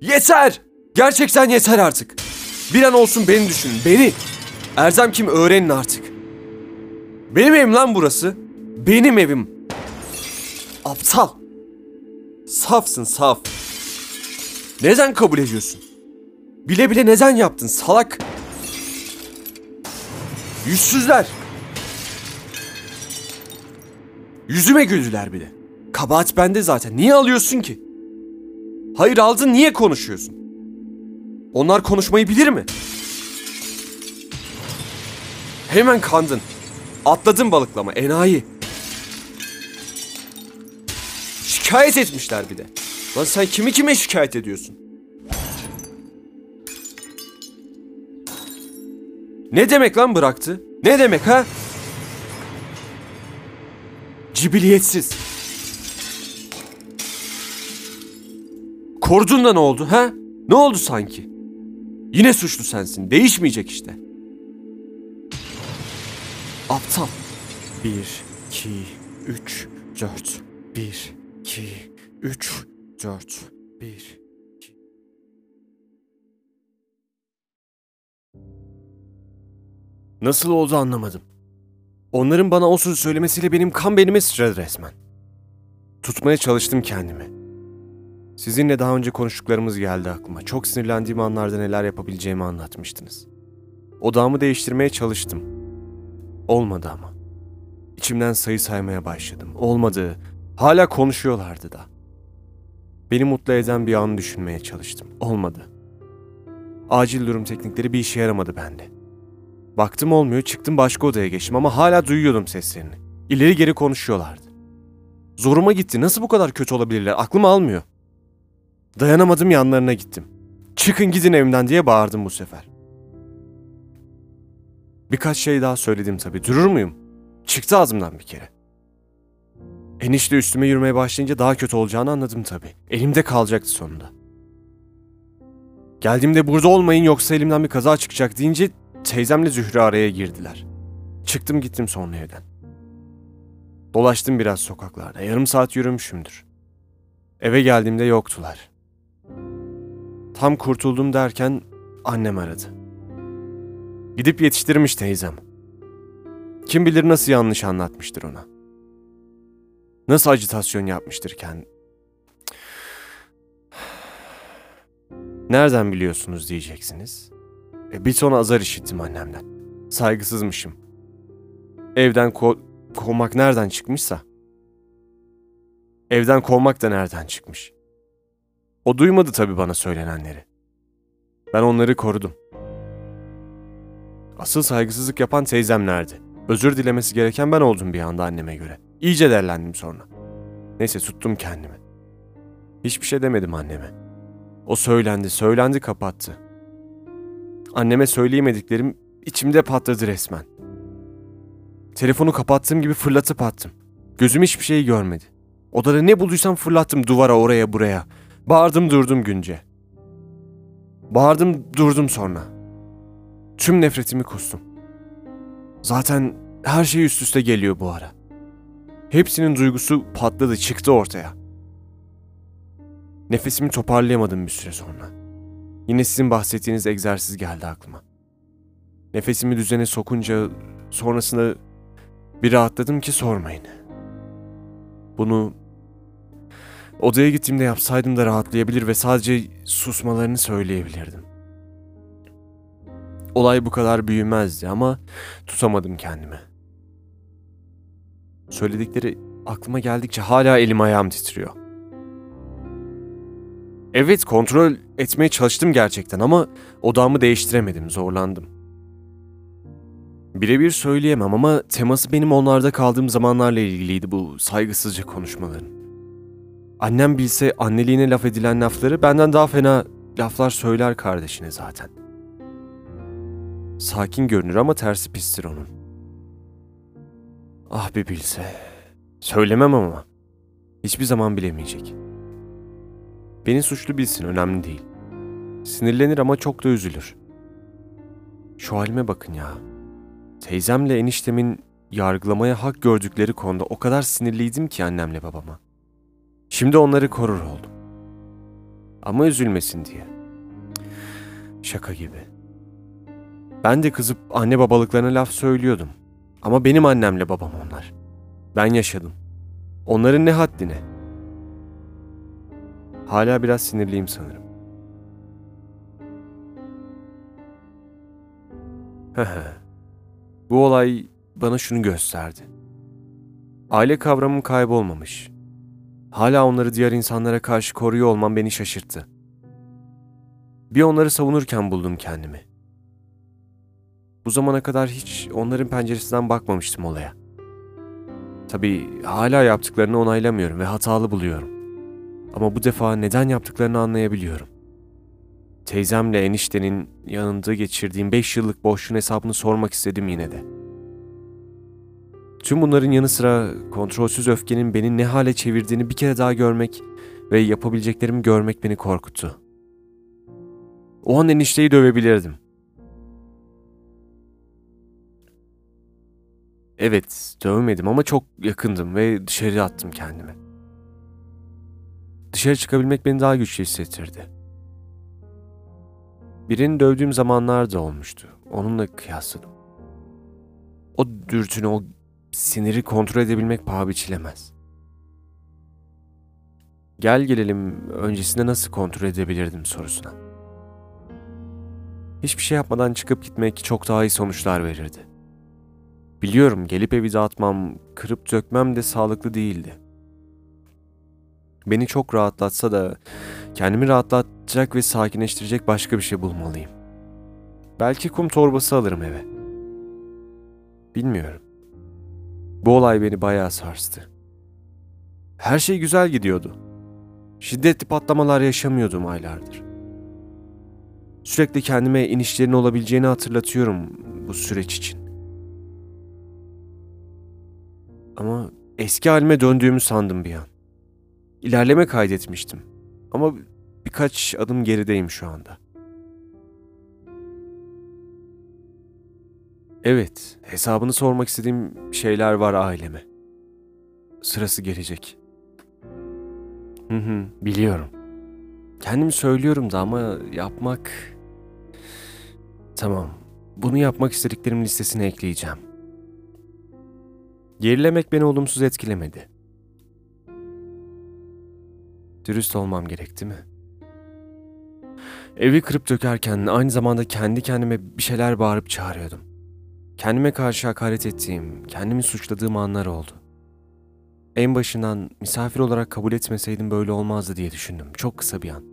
Yeter! Gerçekten yeter artık. Bir an olsun beni düşünün, beni. Erzem kim öğrenin artık. Benim evim lan burası. Benim evim. Aptal. Safsın saf. Neden kabul ediyorsun? Bile bile neden yaptın salak? Yüzsüzler. Yüzüme güldüler bile. Kabahat bende zaten. Niye alıyorsun ki? Hayır aldın niye konuşuyorsun? Onlar konuşmayı bilir mi? Hemen kandın. Atladın balıklama enayi. Şikayet etmişler bir de. Lan sen kimi kime şikayet ediyorsun? Ne demek lan bıraktı? Ne demek ha? Cibiliyetsiz. Korudun da ne oldu ha? Ne oldu sanki? Yine suçlu sensin. Değişmeyecek işte. Aptal. Bir, iki, üç, dört. Bir, iki, üç, dört. Bir, iki. Nasıl oldu anlamadım. Onların bana o sözü söylemesiyle benim kan benime sıçradı resmen. Tutmaya çalıştım kendimi. Sizinle daha önce konuştuklarımız geldi aklıma. Çok sinirlendiğim anlarda neler yapabileceğimi anlatmıştınız. Odağımı değiştirmeye çalıştım. Olmadı ama. İçimden sayı saymaya başladım. Olmadı. Hala konuşuyorlardı da. Beni mutlu eden bir an düşünmeye çalıştım. Olmadı. Acil durum teknikleri bir işe yaramadı bende. Baktım olmuyor, çıktım başka odaya geçtim ama hala duyuyordum seslerini. İleri geri konuşuyorlardı. Zoruma gitti. Nasıl bu kadar kötü olabilirler? Aklım almıyor. Dayanamadım yanlarına gittim. Çıkın gidin evimden diye bağırdım bu sefer. Birkaç şey daha söyledim tabii. Durur muyum? Çıktı ağzımdan bir kere. Enişte üstüme yürümeye başlayınca daha kötü olacağını anladım tabii. Elimde kalacaktı sonunda. Geldiğimde burada olmayın yoksa elimden bir kaza çıkacak deyince teyzemle Zühre araya girdiler. Çıktım gittim sonra evden. Dolaştım biraz sokaklarda. Yarım saat yürümüşümdür. Eve geldiğimde yoktular. Tam kurtuldum derken annem aradı. Gidip yetiştirmiş teyzem. Kim bilir nasıl yanlış anlatmıştır ona. Nasıl acitasyon yapmıştır kendi. Nereden biliyorsunuz diyeceksiniz. E, bir ton azar işittim annemden. Saygısızmışım. Evden ko kovmak nereden çıkmışsa. Evden kovmak da nereden çıkmış. O duymadı tabii bana söylenenleri. Ben onları korudum. Asıl saygısızlık yapan teyzemlerdi. Özür dilemesi gereken ben oldum bir anda anneme göre. İyice derlendim sonra. Neyse tuttum kendimi. Hiçbir şey demedim anneme. O söylendi, söylendi kapattı. Anneme söyleyemediklerim içimde patladı resmen. Telefonu kapattığım gibi fırlatıp attım. Gözüm hiçbir şeyi görmedi. Odada ne bulduysam fırlattım duvara oraya buraya. Bağırdım durdum günce. Bağırdım durdum sonra. Tüm nefretimi kustum. Zaten her şey üst üste geliyor bu ara. Hepsinin duygusu patladı çıktı ortaya. Nefesimi toparlayamadım bir süre sonra. Yine sizin bahsettiğiniz egzersiz geldi aklıma. Nefesimi düzene sokunca sonrasında bir rahatladım ki sormayın. Bunu odaya gittiğimde yapsaydım da rahatlayabilir ve sadece susmalarını söyleyebilirdim. Olay bu kadar büyümezdi ama tutamadım kendimi. Söyledikleri aklıma geldikçe hala elim ayağım titriyor. Evet kontrol etmeye çalıştım gerçekten ama odağımı değiştiremedim, zorlandım. Birebir söyleyemem ama teması benim onlarda kaldığım zamanlarla ilgiliydi bu saygısızca konuşmaların. Annem bilse anneliğine laf edilen lafları benden daha fena laflar söyler kardeşine zaten. Sakin görünür ama tersi pistir onun. Ah bir bilse. Söylemem ama. Hiçbir zaman bilemeyecek. Beni suçlu bilsin önemli değil. Sinirlenir ama çok da üzülür. Şu halime bakın ya. Teyzemle eniştemin yargılamaya hak gördükleri konuda o kadar sinirliydim ki annemle babama. Şimdi onları korur oldum. Ama üzülmesin diye. Şaka gibi. Ben de kızıp anne babalıklarına laf söylüyordum. Ama benim annemle babam onlar. Ben yaşadım. Onların ne haddine? Hala biraz sinirliyim sanırım. Bu olay bana şunu gösterdi. Aile kavramım kaybolmamış. Hala onları diğer insanlara karşı koruyor olmam beni şaşırttı. Bir onları savunurken buldum kendimi. Bu zamana kadar hiç onların penceresinden bakmamıştım olaya. Tabii hala yaptıklarını onaylamıyorum ve hatalı buluyorum. Ama bu defa neden yaptıklarını anlayabiliyorum. Teyzemle eniştenin yanında geçirdiğim 5 yıllık boşluğun hesabını sormak istedim yine de. Tüm bunların yanı sıra kontrolsüz öfkenin beni ne hale çevirdiğini bir kere daha görmek ve yapabileceklerimi görmek beni korkuttu. O an enişteyi dövebilirdim. Evet, dövmedim ama çok yakındım ve dışarı attım kendimi. Dışarı çıkabilmek beni daha güçlü hissettirdi. Birini dövdüğüm zamanlar da olmuştu. Onunla kıyasladım. O dürtünü, o siniri kontrol edebilmek paha biçilemez. Gel gelelim öncesinde nasıl kontrol edebilirdim sorusuna. Hiçbir şey yapmadan çıkıp gitmek çok daha iyi sonuçlar verirdi. Biliyorum gelip evi dağıtmam, kırıp dökmem de sağlıklı değildi. Beni çok rahatlatsa da kendimi rahatlatacak ve sakinleştirecek başka bir şey bulmalıyım. Belki kum torbası alırım eve. Bilmiyorum. Bu olay beni bayağı sarstı. Her şey güzel gidiyordu. Şiddetli patlamalar yaşamıyordum aylardır. Sürekli kendime inişlerin olabileceğini hatırlatıyorum bu süreç için. Ama eski halime döndüğümü sandım bir an. İlerleme kaydetmiştim. Ama birkaç adım gerideyim şu anda. Evet, hesabını sormak istediğim şeyler var aileme. Sırası gelecek. Hı hı, biliyorum. Kendim söylüyorum da ama yapmak... Tamam, bunu yapmak istediklerim listesine ekleyeceğim. Gerilemek beni olumsuz etkilemedi. Dürüst olmam gerek değil mi? Evi kırıp dökerken aynı zamanda kendi kendime bir şeyler bağırıp çağırıyordum. Kendime karşı hakaret ettiğim, kendimi suçladığım anlar oldu. En başından misafir olarak kabul etmeseydim böyle olmazdı diye düşündüm. Çok kısa bir an.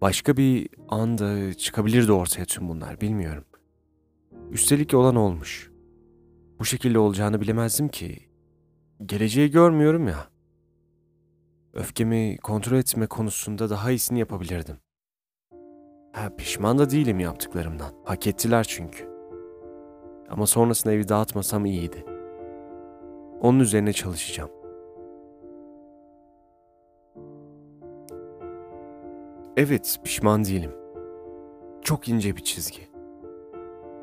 Başka bir anda çıkabilirdi ortaya tüm bunlar bilmiyorum. Üstelik olan olmuş. Bu şekilde olacağını bilemezdim ki. Geleceği görmüyorum ya. Öfkemi kontrol etme konusunda daha iyisini yapabilirdim. Ha, pişman da değilim yaptıklarımdan. Hak ettiler çünkü. Ama sonrasında evi dağıtmasam iyiydi. Onun üzerine çalışacağım. Evet, pişman değilim. Çok ince bir çizgi.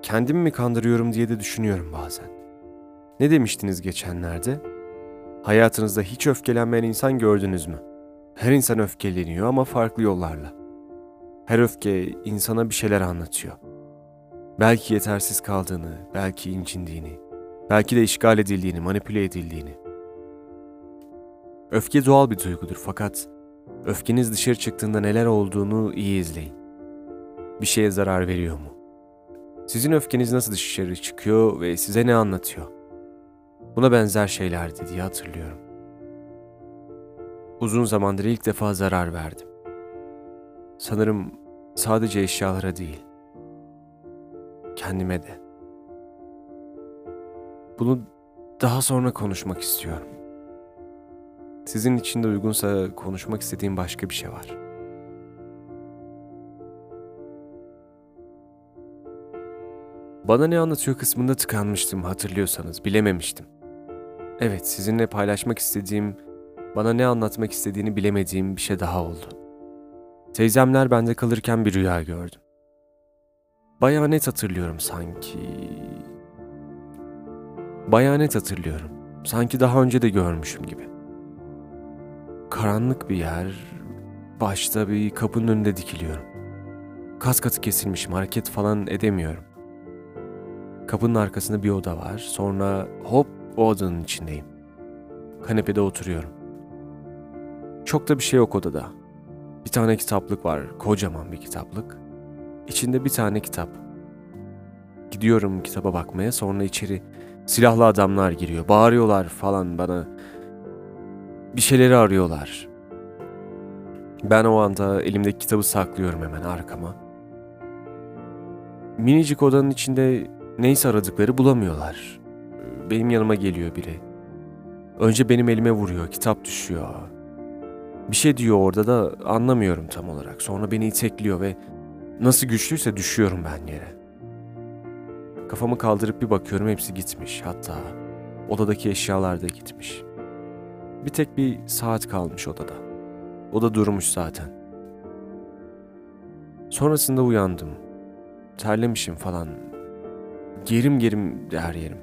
Kendimi mi kandırıyorum diye de düşünüyorum bazen. Ne demiştiniz geçenlerde? Hayatınızda hiç öfkelenmeyen insan gördünüz mü? Her insan öfkeleniyor ama farklı yollarla. Her öfke insana bir şeyler anlatıyor. Belki yetersiz kaldığını, belki incindiğini, belki de işgal edildiğini, manipüle edildiğini. Öfke doğal bir duygudur fakat öfkeniz dışarı çıktığında neler olduğunu iyi izleyin. Bir şeye zarar veriyor mu? Sizin öfkeniz nasıl dışarı çıkıyor ve size ne anlatıyor? Buna benzer şeylerdi diye hatırlıyorum. Uzun zamandır ilk defa zarar verdim. Sanırım sadece eşyalara değil, kendime de. Bunu daha sonra konuşmak istiyorum. Sizin için de uygunsa konuşmak istediğim başka bir şey var. Bana ne anlatıyor kısmında tıkanmıştım hatırlıyorsanız, bilememiştim. Evet, sizinle paylaşmak istediğim, bana ne anlatmak istediğini bilemediğim bir şey daha oldu. Teyzemler bende kalırken bir rüya gördüm. Bayağı net hatırlıyorum sanki. Bayağı net hatırlıyorum. Sanki daha önce de görmüşüm gibi. Karanlık bir yer, başta bir kapının önünde dikiliyorum. Kas katı kesilmişim, hareket falan edemiyorum. Kapının arkasında bir oda var. Sonra hop o odanın içindeyim. Kanepede oturuyorum. Çok da bir şey yok odada. Bir tane kitaplık var, kocaman bir kitaplık. İçinde bir tane kitap. Gidiyorum kitaba bakmaya, sonra içeri silahlı adamlar giriyor. Bağırıyorlar falan bana. Bir şeyleri arıyorlar. Ben o anda elimdeki kitabı saklıyorum hemen arkama. Minicik odanın içinde neyse aradıkları bulamıyorlar. Benim yanıma geliyor biri. Önce benim elime vuruyor, kitap düşüyor. Bir şey diyor orada da anlamıyorum tam olarak. Sonra beni itekliyor ve nasıl güçlüyse düşüyorum ben yere. Kafamı kaldırıp bir bakıyorum hepsi gitmiş. Hatta odadaki eşyalar da gitmiş. Bir tek bir saat kalmış odada. O da durmuş zaten. Sonrasında uyandım. Terlemişim falan. Gerim gerim her yerim.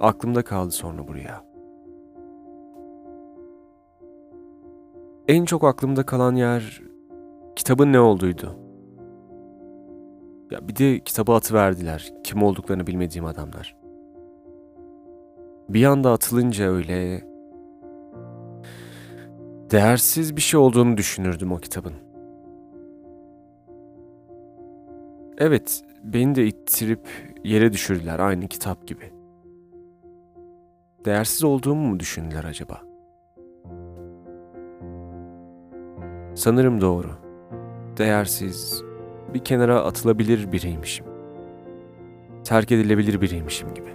Aklımda kaldı sonra buraya. En çok aklımda kalan yer kitabın ne olduğuydu. Ya bir de kitabı atıverdiler. Kim olduklarını bilmediğim adamlar. Bir anda atılınca öyle değersiz bir şey olduğunu düşünürdüm o kitabın. Evet, beni de ittirip yere düşürdüler aynı kitap gibi. Değersiz olduğumu mu düşündüler acaba? Sanırım doğru. Değersiz, bir kenara atılabilir biriymişim. Terk edilebilir biriymişim gibi.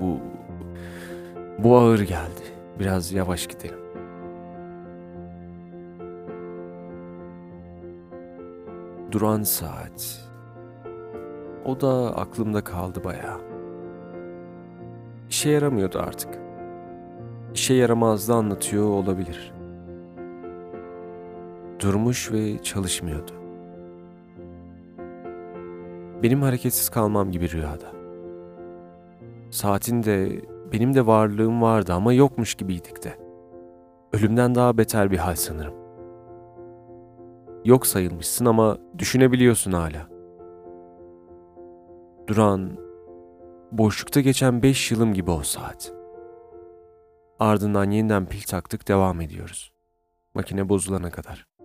Bu bu ağır geldi. Biraz yavaş gidelim. Duran saat. O da aklımda kaldı bayağı. İşe yaramıyordu artık. İşe yaramazdı anlatıyor olabilir. Durmuş ve çalışmıyordu. Benim hareketsiz kalmam gibi rüyada. Saatin de benim de varlığım vardı ama yokmuş gibiydik de. Ölümden daha beter bir hal sanırım. Yok sayılmışsın ama düşünebiliyorsun hala. Duran, boşlukta geçen beş yılım gibi o saat. Ardından yeniden pil taktık devam ediyoruz. Makine bozulana kadar.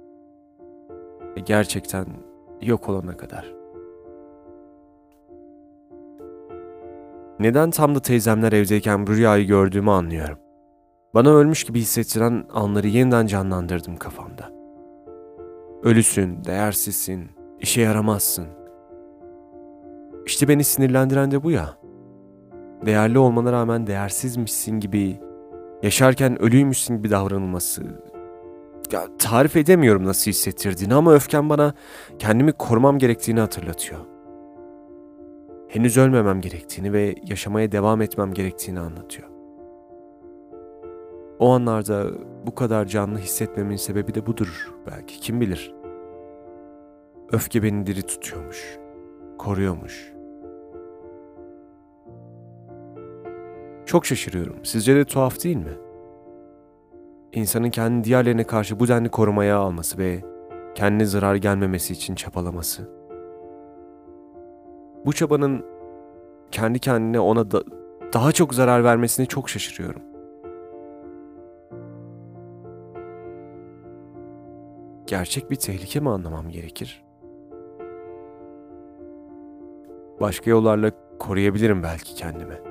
Gerçekten yok olana kadar. Neden tam da teyzemler evdeyken bu rüyayı gördüğümü anlıyorum. Bana ölmüş gibi hissettiren anları yeniden canlandırdım kafamda. Ölüsün, değersizsin, işe yaramazsın. İşte beni sinirlendiren de bu ya. Değerli olmana rağmen değersizmişsin gibi, yaşarken ölüymüşsün gibi davranılması. Ya, tarif edemiyorum nasıl hissettirdiğini ama öfkem bana kendimi korumam gerektiğini hatırlatıyor henüz ölmemem gerektiğini ve yaşamaya devam etmem gerektiğini anlatıyor. O anlarda bu kadar canlı hissetmemin sebebi de budur belki kim bilir. Öfke beni diri tutuyormuş, koruyormuş. Çok şaşırıyorum. Sizce de tuhaf değil mi? İnsanın kendi diğerlerine karşı bu denli korumaya alması ve kendine zarar gelmemesi için çabalaması. Bu çabanın kendi kendine ona da, daha çok zarar vermesine çok şaşırıyorum. Gerçek bir tehlike mi anlamam gerekir? Başka yollarla koruyabilirim belki kendimi.